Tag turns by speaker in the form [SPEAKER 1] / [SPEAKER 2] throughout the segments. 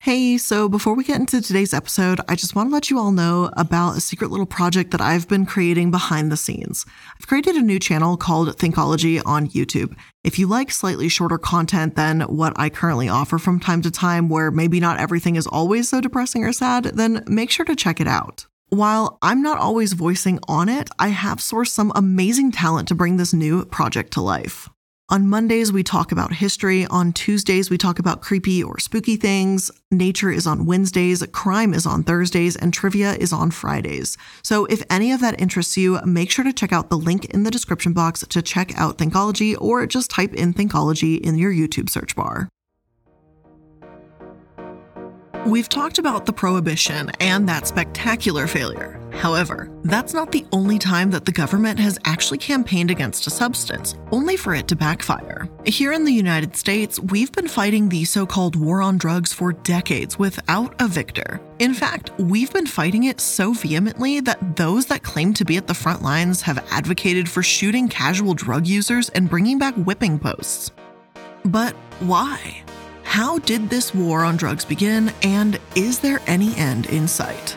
[SPEAKER 1] Hey, so before we get into today's episode, I just want to let you all know about a secret little project that I've been creating behind the scenes. I've created a new channel called Thinkology on YouTube. If you like slightly shorter content than what I currently offer from time to time, where maybe not everything is always so depressing or sad, then make sure to check it out. While I'm not always voicing on it, I have sourced some amazing talent to bring this new project to life. On Mondays, we talk about history. On Tuesdays, we talk about creepy or spooky things. Nature is on Wednesdays, crime is on Thursdays, and trivia is on Fridays. So if any of that interests you, make sure to check out the link in the description box to check out Thinkology or just type in Thinkology in your YouTube search bar. We've talked about the prohibition and that spectacular failure. However, that's not the only time that the government has actually campaigned against a substance, only for it to backfire. Here in the United States, we've been fighting the so called war on drugs for decades without a victor. In fact, we've been fighting it so vehemently that those that claim to be at the front lines have advocated for shooting casual drug users and bringing back whipping posts. But why? How did this war on drugs begin, and is there any end in sight?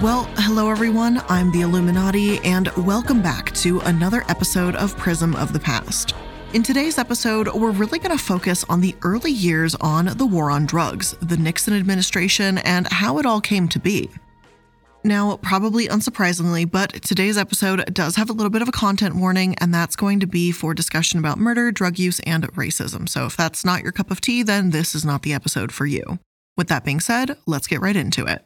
[SPEAKER 1] Well, hello everyone, I'm the iilluminaughtii, and welcome back to another episode of Prism of the Past. In today's episode, we're really going to focus on the early years on the war on drugs, the Nixon administration, and how it all came to be. Now, probably unsurprisingly, but today's episode does have a little bit of a content warning, and that's going to be for discussion about murder, drug use, and racism. So if that's not your cup of tea, then this is not the episode for you. With that being said, let's get right into it.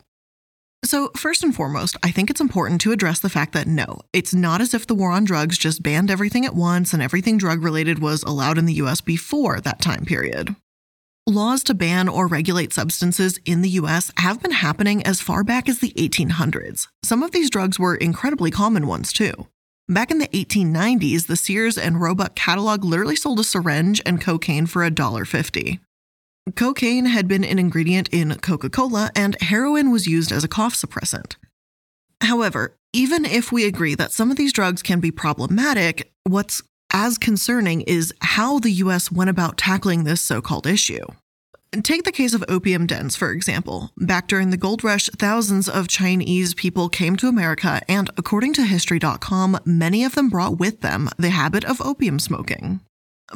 [SPEAKER 1] So, first and foremost, I think it's important to address the fact that no, it's not as if the war on drugs just banned everything at once and everything drug related was allowed in the US before that time period. Laws to ban or regulate substances in the US have been happening as far back as the 1800s. Some of these drugs were incredibly common ones, too. Back in the 1890s, the Sears and Roebuck catalog literally sold a syringe and cocaine for $1.50. Cocaine had been an ingredient in Coca Cola, and heroin was used as a cough suppressant. However, even if we agree that some of these drugs can be problematic, what's as concerning is how the US went about tackling this so called issue. Take the case of opium dens, for example. Back during the gold rush, thousands of Chinese people came to America, and according to History.com, many of them brought with them the habit of opium smoking.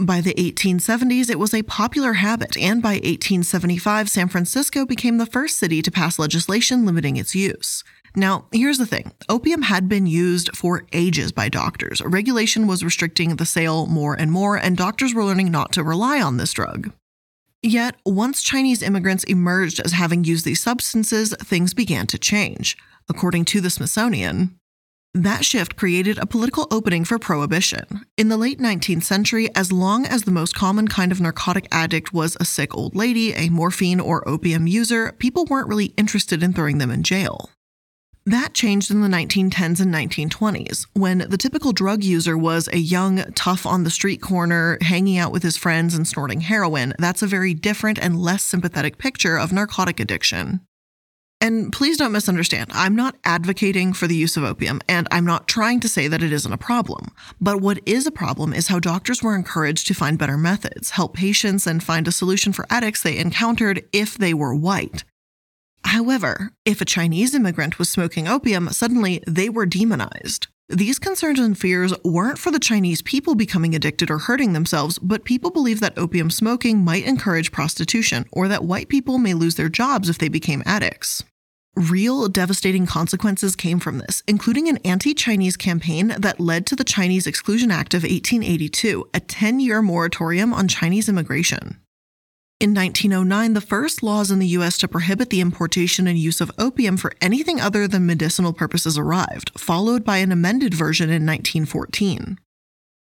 [SPEAKER 1] By the 1870s, it was a popular habit, and by 1875, San Francisco became the first city to pass legislation limiting its use. Now, here's the thing opium had been used for ages by doctors. Regulation was restricting the sale more and more, and doctors were learning not to rely on this drug. Yet, once Chinese immigrants emerged as having used these substances, things began to change. According to the Smithsonian, that shift created a political opening for prohibition. In the late 19th century, as long as the most common kind of narcotic addict was a sick old lady, a morphine or opium user, people weren't really interested in throwing them in jail. That changed in the 1910s and 1920s, when the typical drug user was a young, tough on the street corner, hanging out with his friends and snorting heroin. That's a very different and less sympathetic picture of narcotic addiction. And please don't misunderstand, I'm not advocating for the use of opium, and I'm not trying to say that it isn't a problem. But what is a problem is how doctors were encouraged to find better methods, help patients, and find a solution for addicts they encountered if they were white. However, if a Chinese immigrant was smoking opium, suddenly they were demonized. These concerns and fears weren't for the Chinese people becoming addicted or hurting themselves, but people believed that opium smoking might encourage prostitution or that white people may lose their jobs if they became addicts. Real devastating consequences came from this, including an anti Chinese campaign that led to the Chinese Exclusion Act of 1882, a 10 year moratorium on Chinese immigration. In 1909, the first laws in the US to prohibit the importation and use of opium for anything other than medicinal purposes arrived, followed by an amended version in 1914.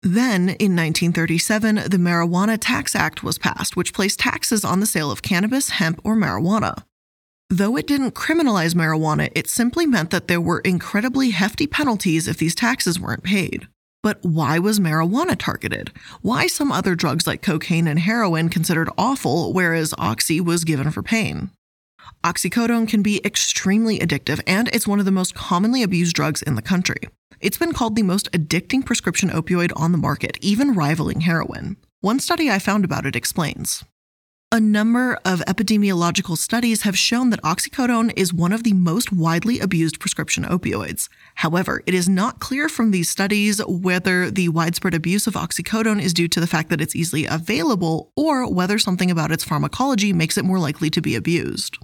[SPEAKER 1] Then, in 1937, the Marijuana Tax Act was passed, which placed taxes on the sale of cannabis, hemp, or marijuana. Though it didn't criminalize marijuana, it simply meant that there were incredibly hefty penalties if these taxes weren't paid. But why was marijuana targeted? Why some other drugs like cocaine and heroin considered awful, whereas oxy was given for pain? Oxycodone can be extremely addictive, and it's one of the most commonly abused drugs in the country. It's been called the most addicting prescription opioid on the market, even rivaling heroin. One study I found about it explains. A number of epidemiological studies have shown that oxycodone is one of the most widely abused prescription opioids. However, it is not clear from these studies whether the widespread abuse of oxycodone is due to the fact that it's easily available or whether something about its pharmacology makes it more likely to be abused.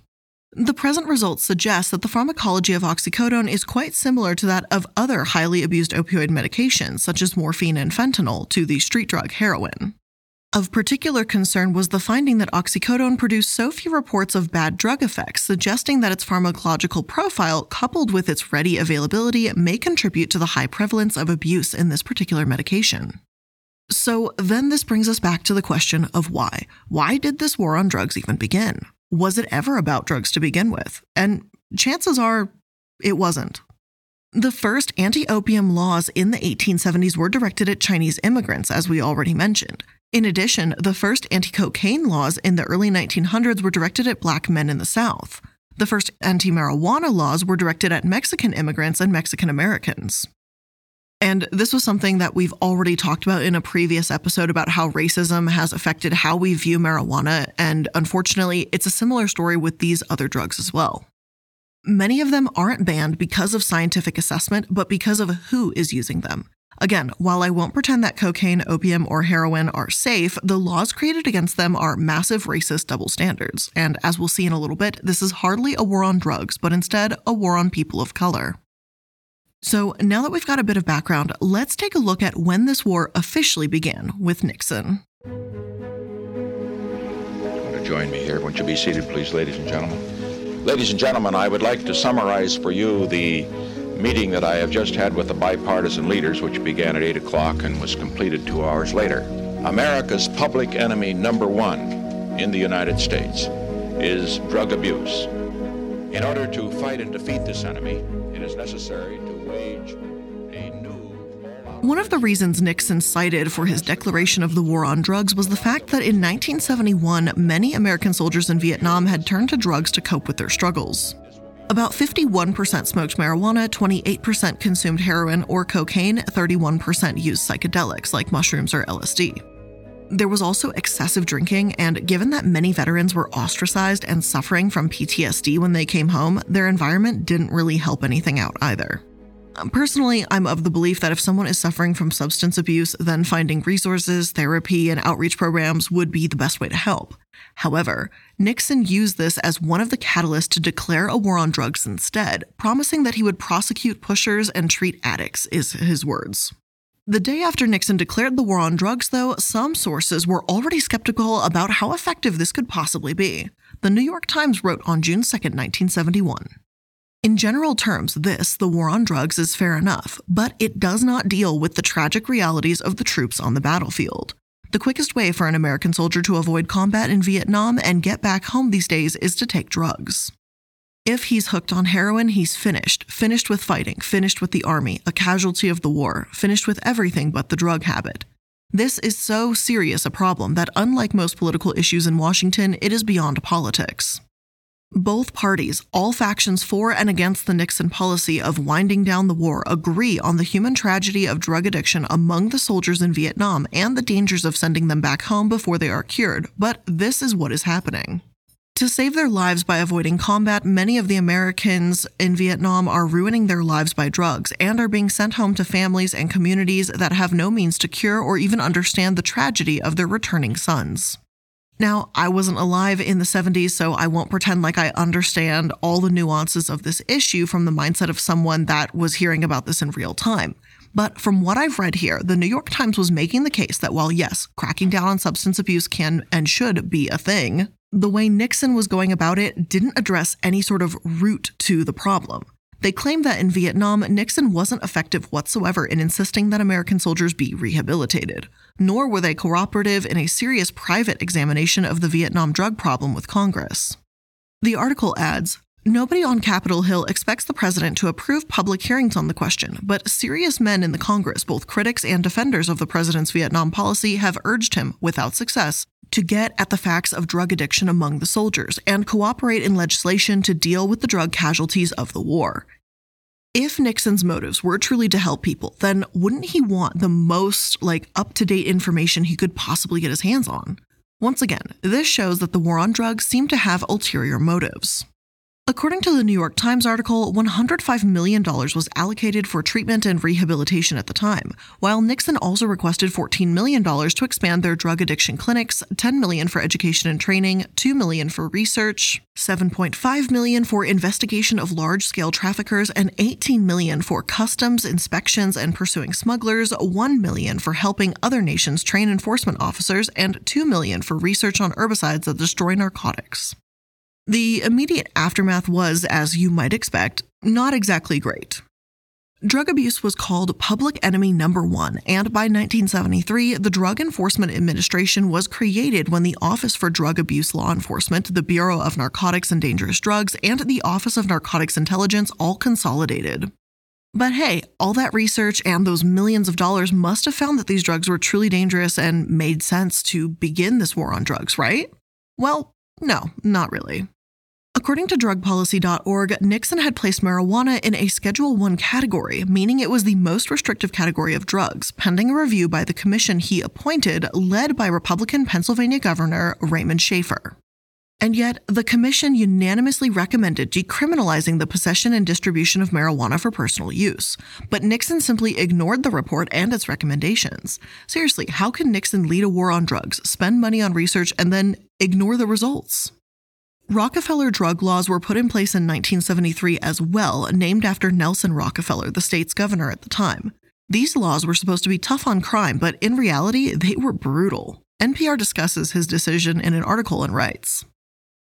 [SPEAKER 1] The present results suggest that the pharmacology of oxycodone is quite similar to that of other highly abused opioid medications, such as morphine and fentanyl, to the street drug heroin. Of particular concern was the finding that oxycodone produced so few reports of bad drug effects, suggesting that its pharmacological profile, coupled with its ready availability, may contribute to the high prevalence of abuse in this particular medication. So then this brings us back to the question of why. Why did this war on drugs even begin? Was it ever about drugs to begin with? And chances are it wasn't. The first anti opium laws in the 1870s were directed at Chinese immigrants, as we already mentioned. In addition, the first anti cocaine laws in the early 1900s were directed at black men in the South. The first anti marijuana laws were directed at Mexican immigrants and Mexican Americans. And this was something that we've already talked about in a previous episode about how racism has affected how we view marijuana. And unfortunately, it's a similar story with these other drugs as well. Many of them aren't banned because of scientific assessment, but because of who is using them. Again, while I won't pretend that cocaine, opium, or heroin are safe, the laws created against them are massive racist double standards. And as we'll see in a little bit, this is hardly a war on drugs, but instead a war on people of color. So now that we've got a bit of background, let's take a look at when this war officially began with Nixon.
[SPEAKER 2] Want to join me here? Won't you be seated, please, ladies and gentlemen? Ladies and gentlemen, I would like to summarize for you the meeting that I have just had with the bipartisan leaders, which began at 8 o'clock and was completed two hours later. America's public enemy number one in the United States is drug abuse. In order to fight and defeat this enemy, it is necessary to wage a new.
[SPEAKER 1] One of the reasons Nixon cited for his declaration of the war on drugs was the fact that in 1971, many American soldiers in Vietnam had turned to drugs to cope with their struggles. About 51% smoked marijuana, 28% consumed heroin or cocaine, 31% used psychedelics like mushrooms or LSD. There was also excessive drinking, and given that many veterans were ostracized and suffering from PTSD when they came home, their environment didn't really help anything out either. Personally, I'm of the belief that if someone is suffering from substance abuse, then finding resources, therapy, and outreach programs would be the best way to help. However, Nixon used this as one of the catalysts to declare a war on drugs instead, promising that he would prosecute pushers and treat addicts, is his words. The day after Nixon declared the war on drugs, though, some sources were already skeptical about how effective this could possibly be. The New York Times wrote on June 2, 1971. In general terms, this, the war on drugs, is fair enough, but it does not deal with the tragic realities of the troops on the battlefield. The quickest way for an American soldier to avoid combat in Vietnam and get back home these days is to take drugs. If he's hooked on heroin, he's finished. Finished with fighting, finished with the army, a casualty of the war, finished with everything but the drug habit. This is so serious a problem that, unlike most political issues in Washington, it is beyond politics. Both parties, all factions for and against the Nixon policy of winding down the war, agree on the human tragedy of drug addiction among the soldiers in Vietnam and the dangers of sending them back home before they are cured, but this is what is happening. To save their lives by avoiding combat, many of the Americans in Vietnam are ruining their lives by drugs and are being sent home to families and communities that have no means to cure or even understand the tragedy of their returning sons. Now, I wasn't alive in the 70s, so I won't pretend like I understand all the nuances of this issue from the mindset of someone that was hearing about this in real time. But from what I've read here, the New York Times was making the case that while, yes, cracking down on substance abuse can and should be a thing, the way Nixon was going about it didn't address any sort of root to the problem. They claimed that in Vietnam, Nixon wasn't effective whatsoever in insisting that American soldiers be rehabilitated, nor were they cooperative in a serious private examination of the Vietnam drug problem with Congress. The article adds Nobody on Capitol Hill expects the president to approve public hearings on the question, but serious men in the Congress, both critics and defenders of the president's Vietnam policy, have urged him, without success, to get at the facts of drug addiction among the soldiers and cooperate in legislation to deal with the drug casualties of the war. If Nixon's motives were truly to help people, then wouldn't he want the most like up-to-date information he could possibly get his hands on? Once again, this shows that the war on drugs seemed to have ulterior motives. According to the New York Times article, $105 million was allocated for treatment and rehabilitation at the time, while Nixon also requested $14 million to expand their drug addiction clinics, 10 million for education and training, 2 million for research, 7.5 million for investigation of large-scale traffickers, and 18 million for customs inspections and pursuing smugglers, 1 million for helping other nations train enforcement officers, and 2 million for research on herbicides that destroy narcotics. The immediate aftermath was, as you might expect, not exactly great. Drug abuse was called public enemy number one, and by 1973, the Drug Enforcement Administration was created when the Office for Drug Abuse Law Enforcement, the Bureau of Narcotics and Dangerous Drugs, and the Office of Narcotics Intelligence all consolidated. But hey, all that research and those millions of dollars must have found that these drugs were truly dangerous and made sense to begin this war on drugs, right? Well, no, not really. According to drugpolicy.org, Nixon had placed marijuana in a Schedule 1 category, meaning it was the most restrictive category of drugs, pending a review by the commission he appointed, led by Republican Pennsylvania Governor Raymond Shafer. And yet, the commission unanimously recommended decriminalizing the possession and distribution of marijuana for personal use. But Nixon simply ignored the report and its recommendations. Seriously, how can Nixon lead a war on drugs, spend money on research, and then ignore the results? Rockefeller drug laws were put in place in 1973 as well, named after Nelson Rockefeller, the state's governor at the time. These laws were supposed to be tough on crime, but in reality, they were brutal. NPR discusses his decision in an article and writes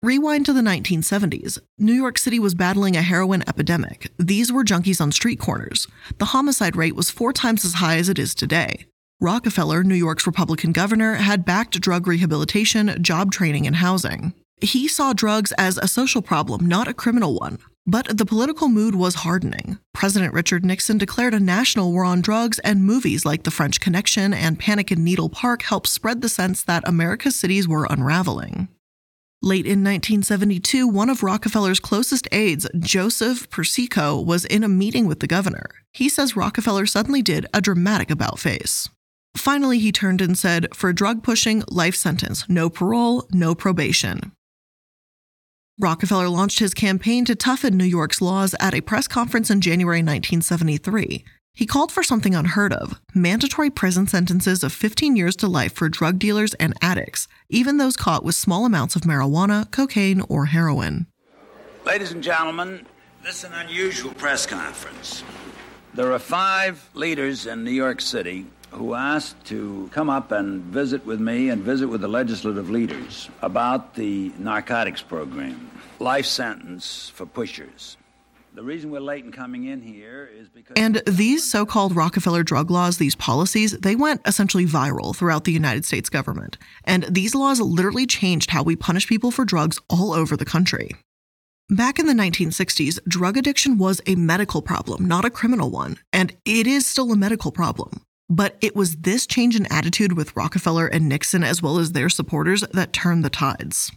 [SPEAKER 1] Rewind to the 1970s. New York City was battling a heroin epidemic. These were junkies on street corners. The homicide rate was four times as high as it is today. Rockefeller, New York's Republican governor, had backed drug rehabilitation, job training, and housing. He saw drugs as a social problem, not a criminal one. But the political mood was hardening. President Richard Nixon declared a national war on drugs, and movies like The French Connection and Panic in Needle Park helped spread the sense that America's cities were unraveling. Late in 1972, one of Rockefeller's closest aides, Joseph Persico, was in a meeting with the governor. He says Rockefeller suddenly did a dramatic about face. Finally, he turned and said, For drug pushing, life sentence, no parole, no probation. Rockefeller launched his campaign to toughen New York's laws at a press conference in January 1973. He called for something unheard of mandatory prison sentences of 15 years to life for drug dealers and addicts, even those caught with small amounts of marijuana, cocaine, or heroin.
[SPEAKER 3] Ladies and gentlemen, this is an unusual press conference. There are five leaders in New York City who asked to come up and visit with me and visit with the legislative leaders about the narcotics program. Life sentence for pushers. The reason we're late in coming in here is because.
[SPEAKER 1] And these so called Rockefeller drug laws, these policies, they went essentially viral throughout the United States government. And these laws literally changed how we punish people for drugs all over the country. Back in the 1960s, drug addiction was a medical problem, not a criminal one, and it is still a medical problem. But it was this change in attitude with Rockefeller and Nixon, as well as their supporters, that turned the tides.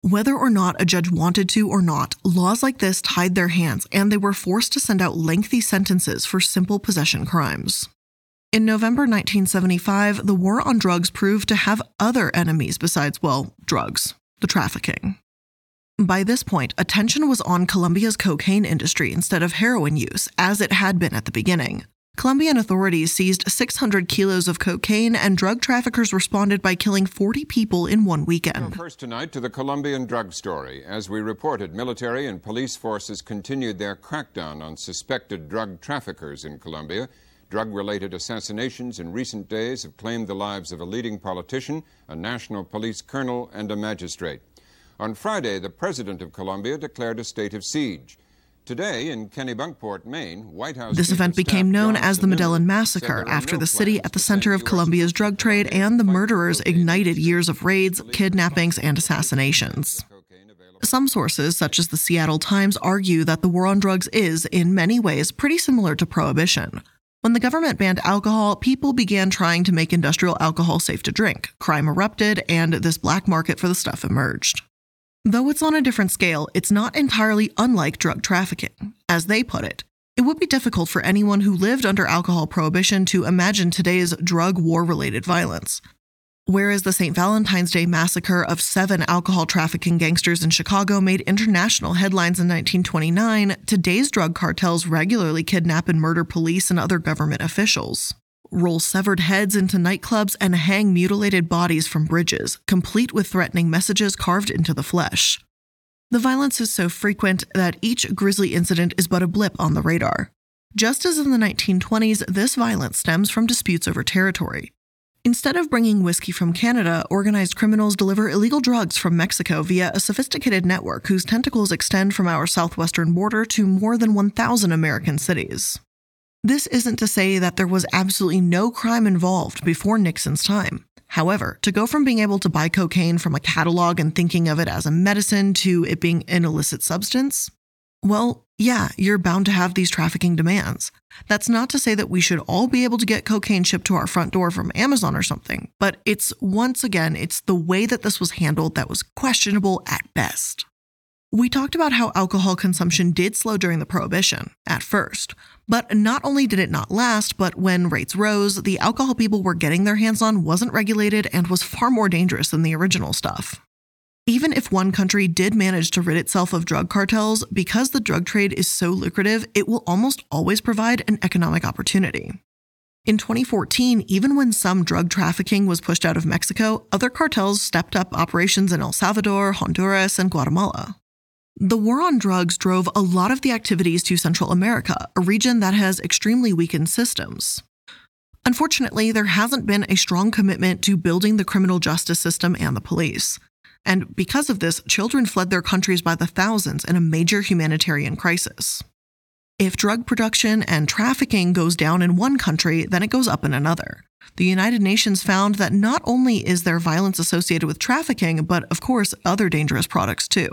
[SPEAKER 1] Whether or not a judge wanted to or not, laws like this tied their hands and they were forced to send out lengthy sentences for simple possession crimes. In November 1975, the war on drugs proved to have other enemies besides, well, drugs the trafficking. By this point, attention was on Colombia's cocaine industry instead of heroin use, as it had been at the beginning. Colombian authorities seized 600 kilos of cocaine, and drug traffickers responded by killing 40 people in one weekend.
[SPEAKER 4] First tonight to the Colombian drug story. As we reported, military and police forces continued their crackdown on suspected drug traffickers in Colombia. Drug related assassinations in recent days have claimed the lives of a leading politician, a national police colonel, and a magistrate. On Friday, the president of Colombia declared a state of siege. Today in Kennebunkport, Maine, White House.
[SPEAKER 1] This event became known as the Medellin Massacre after the city at the center of Colombia's drug trade and the murderers ignited years of raids, kidnappings, and assassinations. Some sources, such as the Seattle Times, argue that the war on drugs is, in many ways, pretty similar to prohibition. When the government banned alcohol, people began trying to make industrial alcohol safe to drink. Crime erupted, and this black market for the stuff emerged. Though it's on a different scale, it's not entirely unlike drug trafficking. As they put it, it would be difficult for anyone who lived under alcohol prohibition to imagine today's drug war related violence. Whereas the St. Valentine's Day massacre of seven alcohol trafficking gangsters in Chicago made international headlines in 1929, today's drug cartels regularly kidnap and murder police and other government officials, roll severed heads into nightclubs, and hang mutilated bodies from bridges, complete with threatening messages carved into the flesh. The violence is so frequent that each grisly incident is but a blip on the radar. Just as in the 1920s, this violence stems from disputes over territory. Instead of bringing whiskey from Canada, organized criminals deliver illegal drugs from Mexico via a sophisticated network whose tentacles extend from our southwestern border to more than 1,000 American cities. This isn't to say that there was absolutely no crime involved before Nixon's time. However, to go from being able to buy cocaine from a catalog and thinking of it as a medicine to it being an illicit substance, well, yeah, you're bound to have these trafficking demands. That's not to say that we should all be able to get cocaine shipped to our front door from Amazon or something, but it's once again, it's the way that this was handled that was questionable at best. We talked about how alcohol consumption did slow during the Prohibition, at first. But not only did it not last, but when rates rose, the alcohol people were getting their hands on wasn't regulated and was far more dangerous than the original stuff. Even if one country did manage to rid itself of drug cartels, because the drug trade is so lucrative, it will almost always provide an economic opportunity. In 2014, even when some drug trafficking was pushed out of Mexico, other cartels stepped up operations in El Salvador, Honduras, and Guatemala. The war on drugs drove a lot of the activities to Central America, a region that has extremely weakened systems. Unfortunately, there hasn't been a strong commitment to building the criminal justice system and the police. And because of this, children fled their countries by the thousands in a major humanitarian crisis. If drug production and trafficking goes down in one country, then it goes up in another. The United Nations found that not only is there violence associated with trafficking, but of course, other dangerous products too.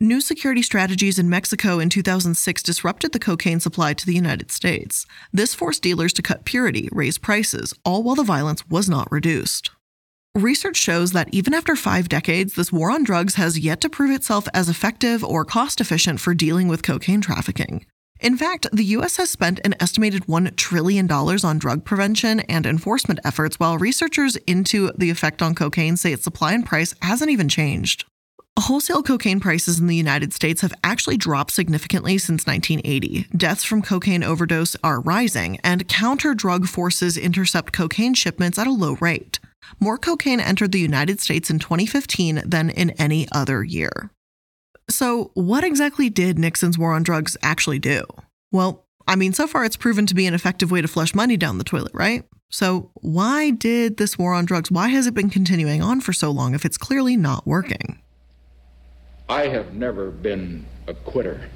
[SPEAKER 1] New security strategies in Mexico in 2006 disrupted the cocaine supply to the United States. This forced dealers to cut purity, raise prices, all while the violence was not reduced. Research shows that even after five decades, this war on drugs has yet to prove itself as effective or cost efficient for dealing with cocaine trafficking. In fact, the US has spent an estimated $1 trillion on drug prevention and enforcement efforts, while researchers into the effect on cocaine say its supply and price hasn't even changed. Wholesale cocaine prices in the United States have actually dropped significantly since 1980. Deaths from cocaine overdose are rising, and counter drug forces intercept cocaine shipments at a low rate. More cocaine entered the United States in 2015 than in any other year. So, what exactly did Nixon's war on drugs actually do? Well, I mean, so far it's proven to be an effective way to flush money down the toilet, right? So, why did this war on drugs, why has it been continuing on for so long if it's clearly not working?
[SPEAKER 2] I have never been a quitter.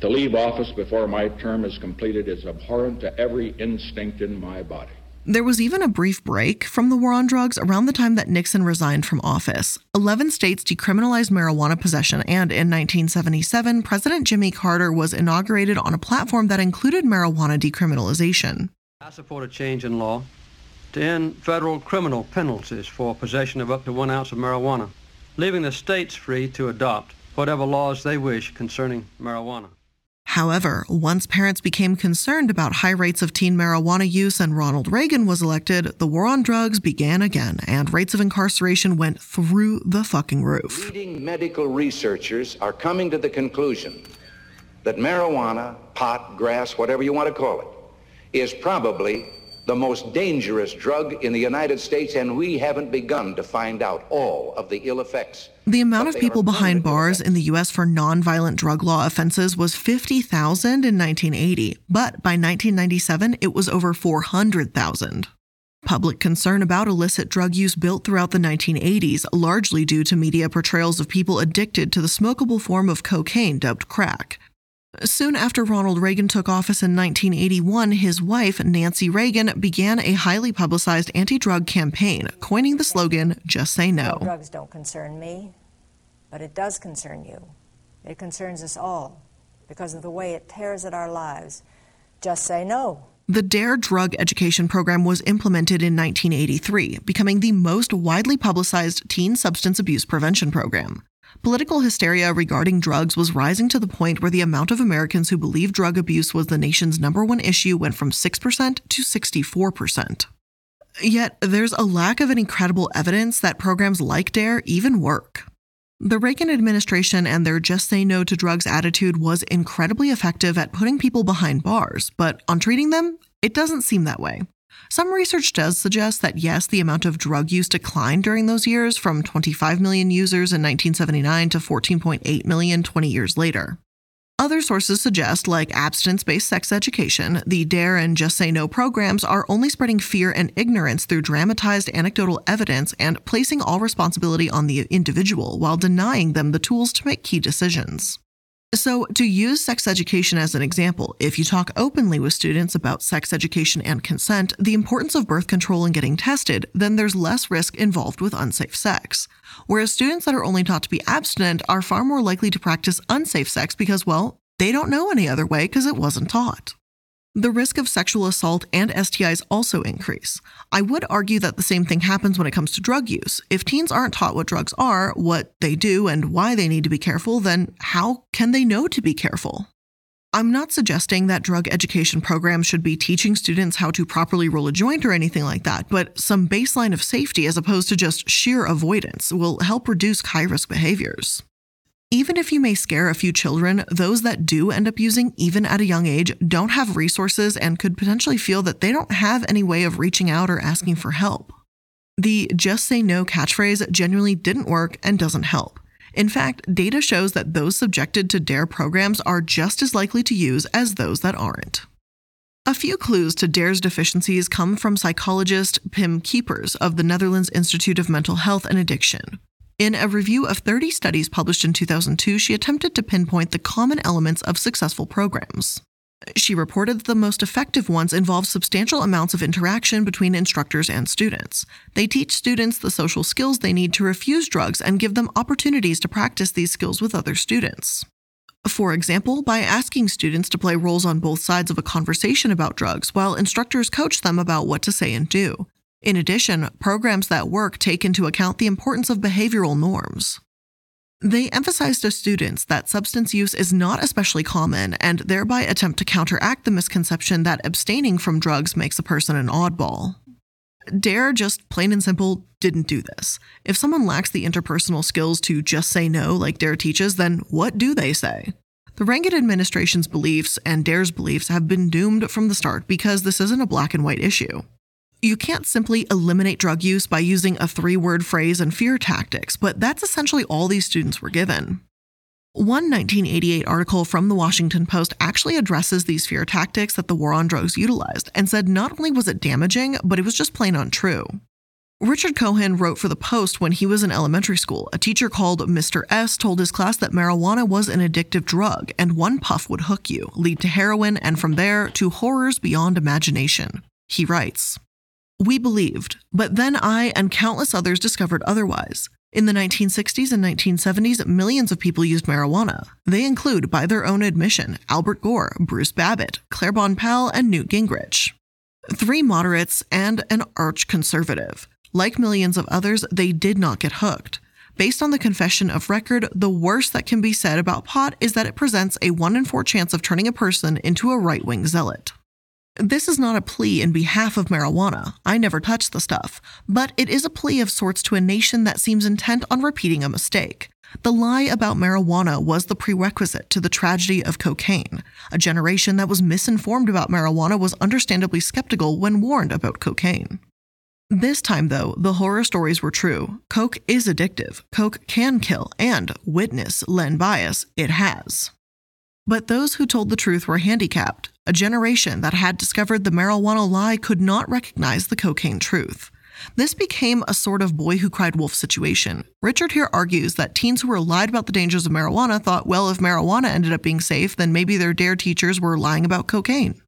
[SPEAKER 2] To leave office before my term is completed is abhorrent to every instinct in my body.
[SPEAKER 1] There was even a brief break from the war on drugs around the time that Nixon resigned from office. Eleven states decriminalized marijuana possession, and in 1977, President Jimmy Carter was inaugurated on a platform that included marijuana decriminalization.
[SPEAKER 5] I support a change in law to end federal criminal penalties for possession of up to one ounce of marijuana, leaving the states free to adopt whatever laws they wish concerning marijuana.
[SPEAKER 1] However, once parents became concerned about high rates of teen marijuana use and Ronald Reagan was elected, the war on drugs began again and rates of incarceration went through the fucking roof.
[SPEAKER 6] Leading medical researchers are coming to the conclusion that marijuana, pot, grass, whatever you want to call it, is probably the most dangerous drug in the United States, and we haven't begun to find out all of the ill effects.
[SPEAKER 1] The amount of people behind bars in the U.S. for nonviolent drug law offenses was 50,000 in 1980, but by 1997, it was over 400,000. Public concern about illicit drug use built throughout the 1980s, largely due to media portrayals of people addicted to the smokable form of cocaine dubbed crack. Soon after Ronald Reagan took office in 1981, his wife, Nancy Reagan, began a highly publicized anti drug campaign, coining the slogan, Just Say No.
[SPEAKER 7] Drugs don't concern me, but it does concern you. It concerns us all because of the way it tears at our lives. Just say no.
[SPEAKER 1] The DARE drug education program was implemented in 1983, becoming the most widely publicized teen substance abuse prevention program. Political hysteria regarding drugs was rising to the point where the amount of Americans who believed drug abuse was the nation's number one issue went from 6% to 64%. Yet there's a lack of any credible evidence that programs like DARE even work. The Reagan administration and their just say no to drugs attitude was incredibly effective at putting people behind bars, but on treating them, it doesn't seem that way. Some research does suggest that yes, the amount of drug use declined during those years from 25 million users in 1979 to 14.8 million 20 years later. Other sources suggest, like abstinence based sex education, the DARE and Just Say No programs are only spreading fear and ignorance through dramatized anecdotal evidence and placing all responsibility on the individual while denying them the tools to make key decisions. So, to use sex education as an example, if you talk openly with students about sex education and consent, the importance of birth control and getting tested, then there's less risk involved with unsafe sex. Whereas students that are only taught to be abstinent are far more likely to practice unsafe sex because, well, they don't know any other way because it wasn't taught. The risk of sexual assault and STIs also increase. I would argue that the same thing happens when it comes to drug use. If teens aren't taught what drugs are, what they do, and why they need to be careful, then how can they know to be careful? I'm not suggesting that drug education programs should be teaching students how to properly roll a joint or anything like that, but some baseline of safety as opposed to just sheer avoidance will help reduce high risk behaviors. Even if you may scare a few children, those that do end up using, even at a young age, don't have resources and could potentially feel that they don't have any way of reaching out or asking for help. The just say no catchphrase genuinely didn't work and doesn't help. In fact, data shows that those subjected to DARE programs are just as likely to use as those that aren't. A few clues to DARE's deficiencies come from psychologist Pim Cuijpers of the Netherlands Institute of Mental Health and Addiction. In a review of 30 studies published in 2002, she attempted to pinpoint the common elements of successful programs. She reported that the most effective ones involve substantial amounts of interaction between instructors and students. They teach students the social skills they need to refuse drugs and give them opportunities to practice these skills with other students. For example, by asking students to play roles on both sides of a conversation about drugs while instructors coach them about what to say and do. In addition, programs that work take into account the importance of behavioral norms. They emphasize to students that substance use is not especially common and thereby attempt to counteract the misconception that abstaining from drugs makes a person an oddball. DARE just plain and simple didn't do this. If someone lacks the interpersonal skills to just say no, like DARE teaches, then what do they say? The Reagan administration's beliefs and DARE's beliefs have been doomed from the start because this isn't a black and white issue. You can't simply eliminate drug use by using a three word phrase and fear tactics, but that's essentially all these students were given. One 1988 article from the Washington Post actually addresses these fear tactics that the war on drugs utilized and said not only was it damaging, but it was just plain untrue. Richard Cohen wrote for the Post when he was in elementary school. A teacher called Mr. S told his class that marijuana was an addictive drug and one puff would hook you, lead to heroin, and from there to horrors beyond imagination. He writes, we believed, but then I and countless others discovered otherwise. In the 1960s and 1970s, millions of people used marijuana. They include, by their own admission, Albert Gore, Bruce Babbitt, Claiborne Pell and Newt Gingrich. Three moderates and an arch conservative. Like millions of others, they did not get hooked. Based on the confession of record, the worst that can be said about pot is that it presents a 1 in 4 chance of turning a person into a right wing zealot. This is not a plea in behalf of marijuana. I never touched the stuff. But it is a plea of sorts to a nation that seems intent on repeating a mistake. The lie about marijuana was the prerequisite to the tragedy of cocaine. A generation that was misinformed about marijuana was understandably skeptical when warned about cocaine. This time, though, the horror stories were true. Coke is addictive, Coke can kill, and, witness Len Bias, it has. But those who told the truth were handicapped. A generation that had discovered the marijuana lie could not recognize the cocaine truth. This became a sort of boy who cried wolf situation. Richard here argues that teens who were lied about the dangers of marijuana thought, well, if marijuana ended up being safe, then maybe their DARE teachers were lying about cocaine.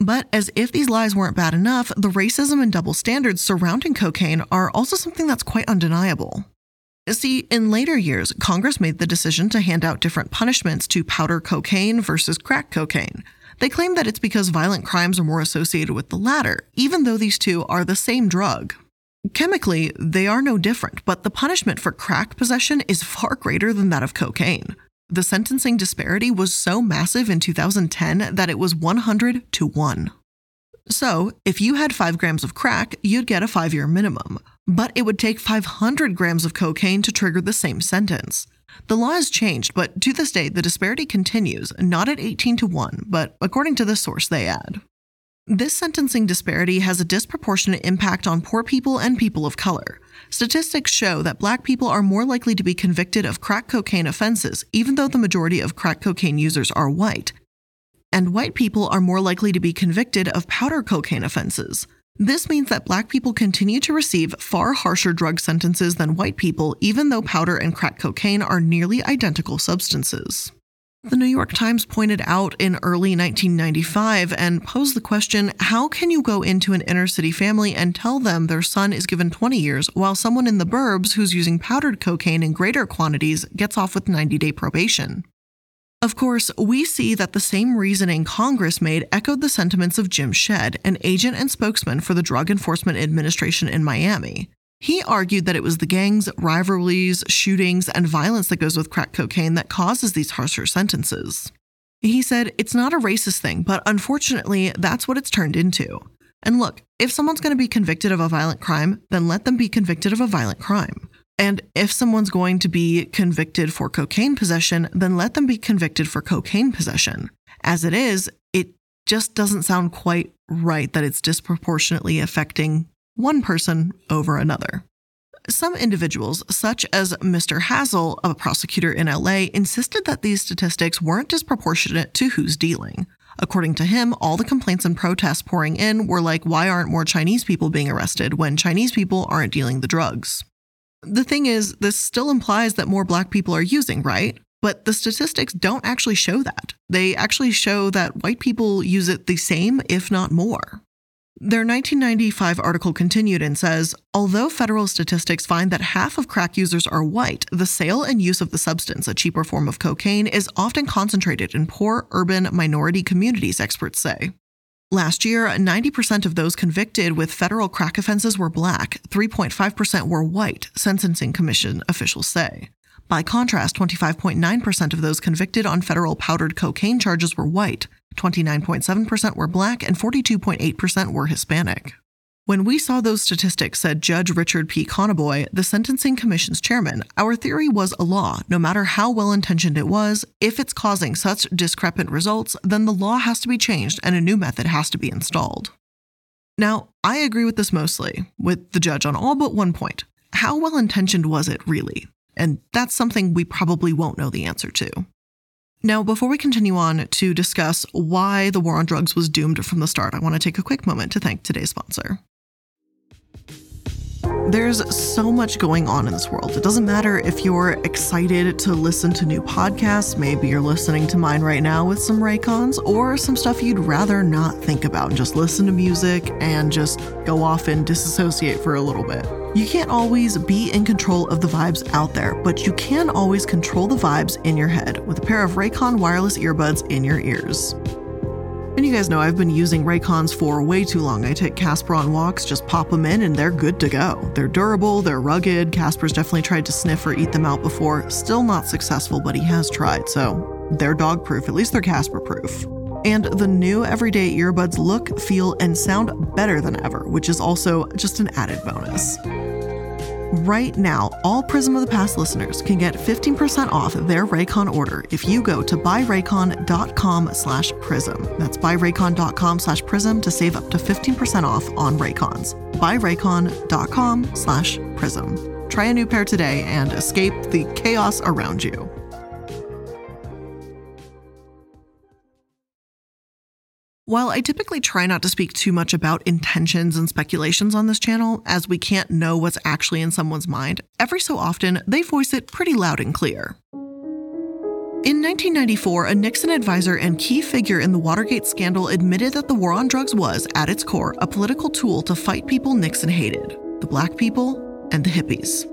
[SPEAKER 1] But as if these lies weren't bad enough, the racism and double standards surrounding cocaine are also something that's quite undeniable. See, in later years, Congress made the decision to hand out different punishments to powder cocaine versus crack cocaine. They claim that it's because violent crimes are more associated with the latter, even though these two are the same drug. Chemically, they are no different, but the punishment for crack possession is far greater than that of cocaine. The sentencing disparity was so massive in 2010 that it was 100 to 1. So, if you had 5 grams of crack, you'd get a 5 year minimum. But it would take 500 grams of cocaine to trigger the same sentence. The law has changed, but to this day, the disparity continues, not at 18 to 1, but according to this source, they add. This sentencing disparity has a disproportionate impact on poor people and people of color. Statistics show that black people are more likely to be convicted of crack cocaine offenses, even though the majority of crack cocaine users are white. And white people are more likely to be convicted of powder cocaine offenses. This means that black people continue to receive far harsher drug sentences than white people, even though powder and crack cocaine are nearly identical substances. The New York Times pointed out in early 1995 and posed the question how can you go into an inner city family and tell them their son is given 20 years while someone in the burbs who's using powdered cocaine in greater quantities gets off with 90 day probation? Of course, we see that the same reasoning Congress made echoed the sentiments of Jim Shedd, an agent and spokesman for the Drug Enforcement Administration in Miami. He argued that it was the gangs, rivalries, shootings, and violence that goes with crack cocaine that causes these harsher sentences. He said, It's not a racist thing, but unfortunately, that's what it's turned into. And look, if someone's going to be convicted of a violent crime, then let them be convicted of a violent crime. And if someone's going to be convicted for cocaine possession, then let them be convicted for cocaine possession. As it is, it just doesn't sound quite right that it's disproportionately affecting one person over another. Some individuals, such as Mr. Hazel, a prosecutor in LA, insisted that these statistics weren't disproportionate to who's dealing. According to him, all the complaints and protests pouring in were like, why aren't more Chinese people being arrested when Chinese people aren't dealing the drugs? The thing is, this still implies that more black people are using, right? But the statistics don't actually show that. They actually show that white people use it the same, if not more. Their 1995 article continued and says Although federal statistics find that half of crack users are white, the sale and use of the substance, a cheaper form of cocaine, is often concentrated in poor urban minority communities, experts say. Last year, 90% of those convicted with federal crack offenses were black, 3.5% were white, Sentencing Commission officials say. By contrast, 25.9% of those convicted on federal powdered cocaine charges were white, 29.7% were black, and 42.8% were Hispanic. When we saw those statistics, said Judge Richard P. Conaboy, the Sentencing Commission's chairman, our theory was a law, no matter how well intentioned it was, if it's causing such discrepant results, then the law has to be changed and a new method has to be installed. Now, I agree with this mostly, with the judge on all but one point. How well intentioned was it really? And that's something we probably won't know the answer to. Now, before we continue on to discuss why the war on drugs was doomed from the start, I want to take a quick moment to thank today's sponsor. There's so much going on in this world. It doesn't matter if you're excited to listen to new podcasts, maybe you're listening to mine right now with some Raycons, or some stuff you'd rather not think about and just listen to music and just go off and disassociate for a little bit. You can't always be in control of the vibes out there, but you can always control the vibes in your head with a pair of Raycon wireless earbuds in your ears. And you guys know I've been using Raycons for way too long. I take Casper on walks, just pop them in, and they're good to go. They're durable, they're rugged. Casper's definitely tried to sniff or eat them out before. Still not successful, but he has tried, so they're dog proof. At least they're Casper proof. And the new everyday earbuds look, feel, and sound better than ever, which is also just an added bonus. Right now, all Prism of the Past listeners can get 15% off their Raycon order if you go to buyraycon.com slash prism. That's buyraycon.com slash prism to save up to 15% off on Raycons. Buyraycon.com slash prism. Try a new pair today and escape the chaos around you. While I typically try not to speak too much about intentions and speculations on this channel, as we can't know what's actually in someone's mind, every so often they voice it pretty loud and clear. In 1994, a Nixon advisor and key figure in the Watergate scandal admitted that the war on drugs was, at its core, a political tool to fight people Nixon hated the black people and the hippies.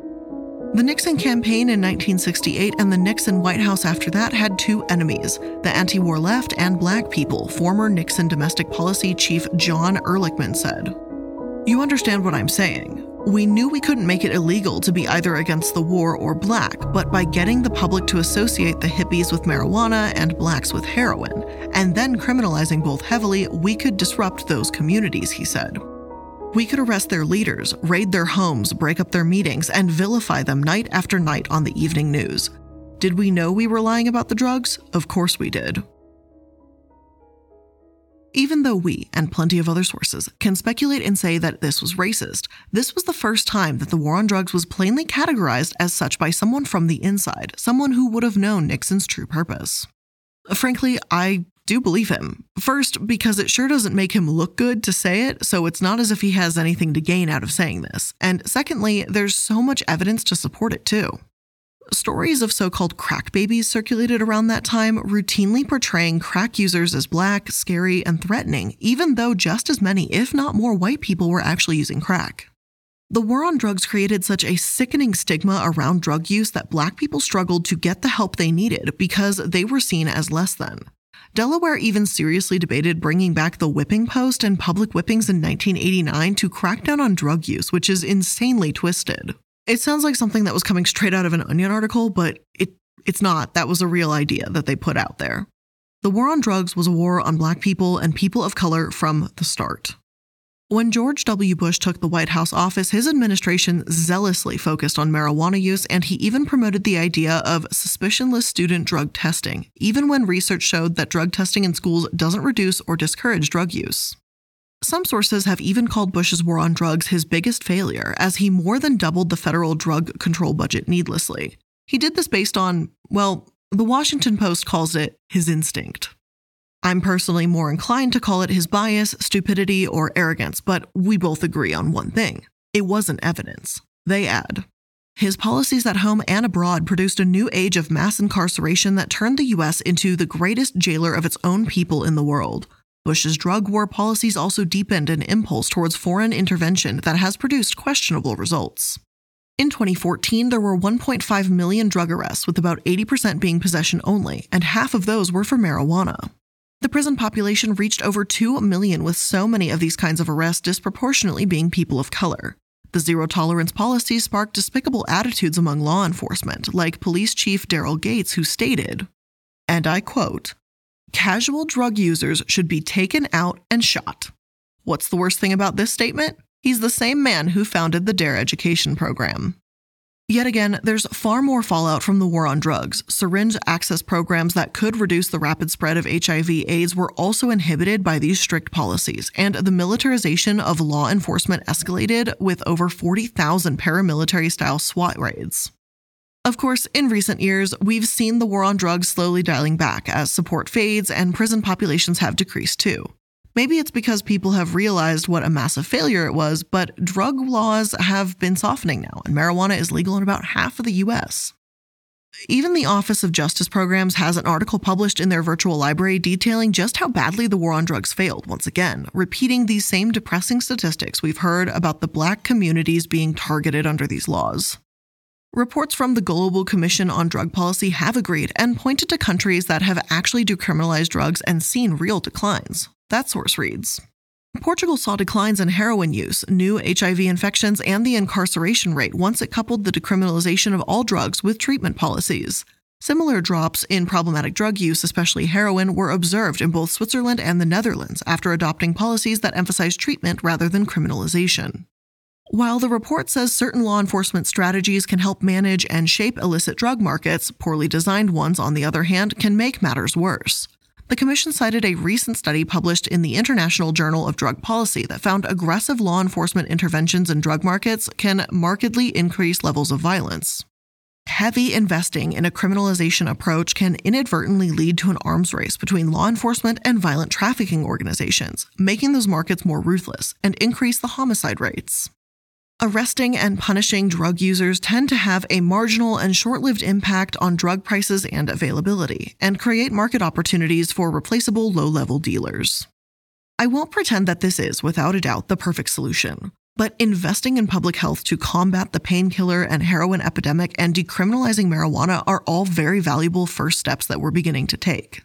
[SPEAKER 1] The Nixon campaign in 1968 and the Nixon White House after that had two enemies the anti war left and black people, former Nixon domestic policy chief John Ehrlichman said. You understand what I'm saying. We knew we couldn't make it illegal to be either against the war or black, but by getting the public to associate the hippies with marijuana and blacks with heroin, and then criminalizing both heavily, we could disrupt those communities, he said. We could arrest their leaders, raid their homes, break up their meetings, and vilify them night after night on the evening news. Did we know we were lying about the drugs? Of course we did. Even though we, and plenty of other sources, can speculate and say that this was racist, this was the first time that the war on drugs was plainly categorized as such by someone from the inside, someone who would have known Nixon's true purpose. Frankly, I do believe him. First, because it sure doesn't make him look good to say it, so it's not as if he has anything to gain out of saying this. And secondly, there's so much evidence to support it too. Stories of so called crack babies circulated around that time, routinely portraying crack users as black, scary, and threatening, even though just as many, if not more, white people were actually using crack. The war on drugs created such a sickening stigma around drug use that black people struggled to get the help they needed because they were seen as less than. Delaware even seriously debated bringing back the whipping post and public whippings in 1989 to crack down on drug use, which is insanely twisted. It sounds like something that was coming straight out of an Onion article, but it it's not. That was a real idea that they put out there. The war on drugs was a war on black people and people of color from the start. When George W. Bush took the White House office, his administration zealously focused on marijuana use, and he even promoted the idea of suspicionless student drug testing, even when research showed that drug testing in schools doesn't reduce or discourage drug use. Some sources have even called Bush's war on drugs his biggest failure, as he more than doubled the federal drug control budget needlessly. He did this based on, well, the Washington Post calls it his instinct. I'm personally more inclined to call it his bias, stupidity, or arrogance, but we both agree on one thing it wasn't evidence. They add. His policies at home and abroad produced a new age of mass incarceration that turned the U.S. into the greatest jailer of its own people in the world, Bush's drug war policies also deepened an impulse towards foreign intervention that has produced questionable results. In 2014, there were 1.5 million drug arrests, with about 80% being possession only, and half of those were for marijuana. The prison population reached over 2 million, with so many of these kinds of arrests disproportionately being people of color. The zero tolerance policy sparked despicable attitudes among law enforcement, like Police Chief Daryl Gates, who stated, and I quote, Casual drug users should be taken out and shot. What's the worst thing about this statement? He's the same man who founded the DARE education program. Yet again, there's far more fallout from the war on drugs. Syringe access programs that could reduce the rapid spread of HIV/AIDS were also inhibited by these strict policies, and the militarization of law enforcement escalated with over 40,000 paramilitary style SWAT raids. Of course, in recent years, we've seen the war on drugs slowly dialing back as support fades and prison populations have decreased too. Maybe it's because people have realized what a massive failure it was, but drug laws have been softening now, and marijuana is legal in about half of the US. Even the Office of Justice Programs has an article published in their virtual library detailing just how badly the war on drugs failed once again, repeating these same depressing statistics we've heard about the black communities being targeted under these laws. Reports from the Global Commission on Drug Policy have agreed and pointed to countries that have actually decriminalized drugs and seen real declines. That source reads Portugal saw declines in heroin use, new HIV infections, and the incarceration rate once it coupled the decriminalization of all drugs with treatment policies. Similar drops in problematic drug use, especially heroin, were observed in both Switzerland and the Netherlands after adopting policies that emphasize treatment rather than criminalization. While the report says certain law enforcement strategies can help manage and shape illicit drug markets, poorly designed ones, on the other hand, can make matters worse. The Commission cited a recent study published in the International Journal of Drug Policy that found aggressive law enforcement interventions in drug markets can markedly increase levels of violence. Heavy investing in a criminalization approach can inadvertently lead to an arms race between law enforcement and violent trafficking organizations, making those markets more ruthless and increase the homicide rates. Arresting and punishing drug users tend to have a marginal and short lived impact on drug prices and availability, and create market opportunities for replaceable low level dealers. I won't pretend that this is, without a doubt, the perfect solution, but investing in public health to combat the painkiller and heroin epidemic and decriminalizing marijuana are all very valuable first steps that we're beginning to take.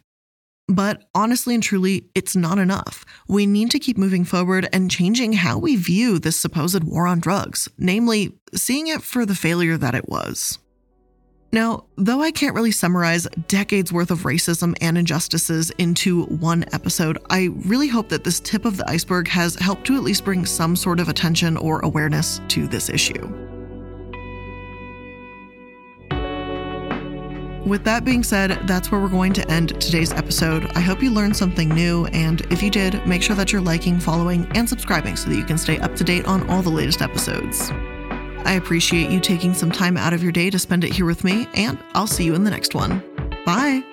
[SPEAKER 1] But honestly and truly, it's not enough. We need to keep moving forward and changing how we view this supposed war on drugs, namely, seeing it for the failure that it was. Now, though I can't really summarize decades worth of racism and injustices into one episode, I really hope that this tip of the iceberg has helped to at least bring some sort of attention or awareness to this issue. With that being said, that's where we're going to end today's episode. I hope you learned something new, and if you did, make sure that you're liking, following, and subscribing so that you can stay up to date on all the latest episodes. I appreciate you taking some time out of your day to spend it here with me, and I'll see you in the next one. Bye.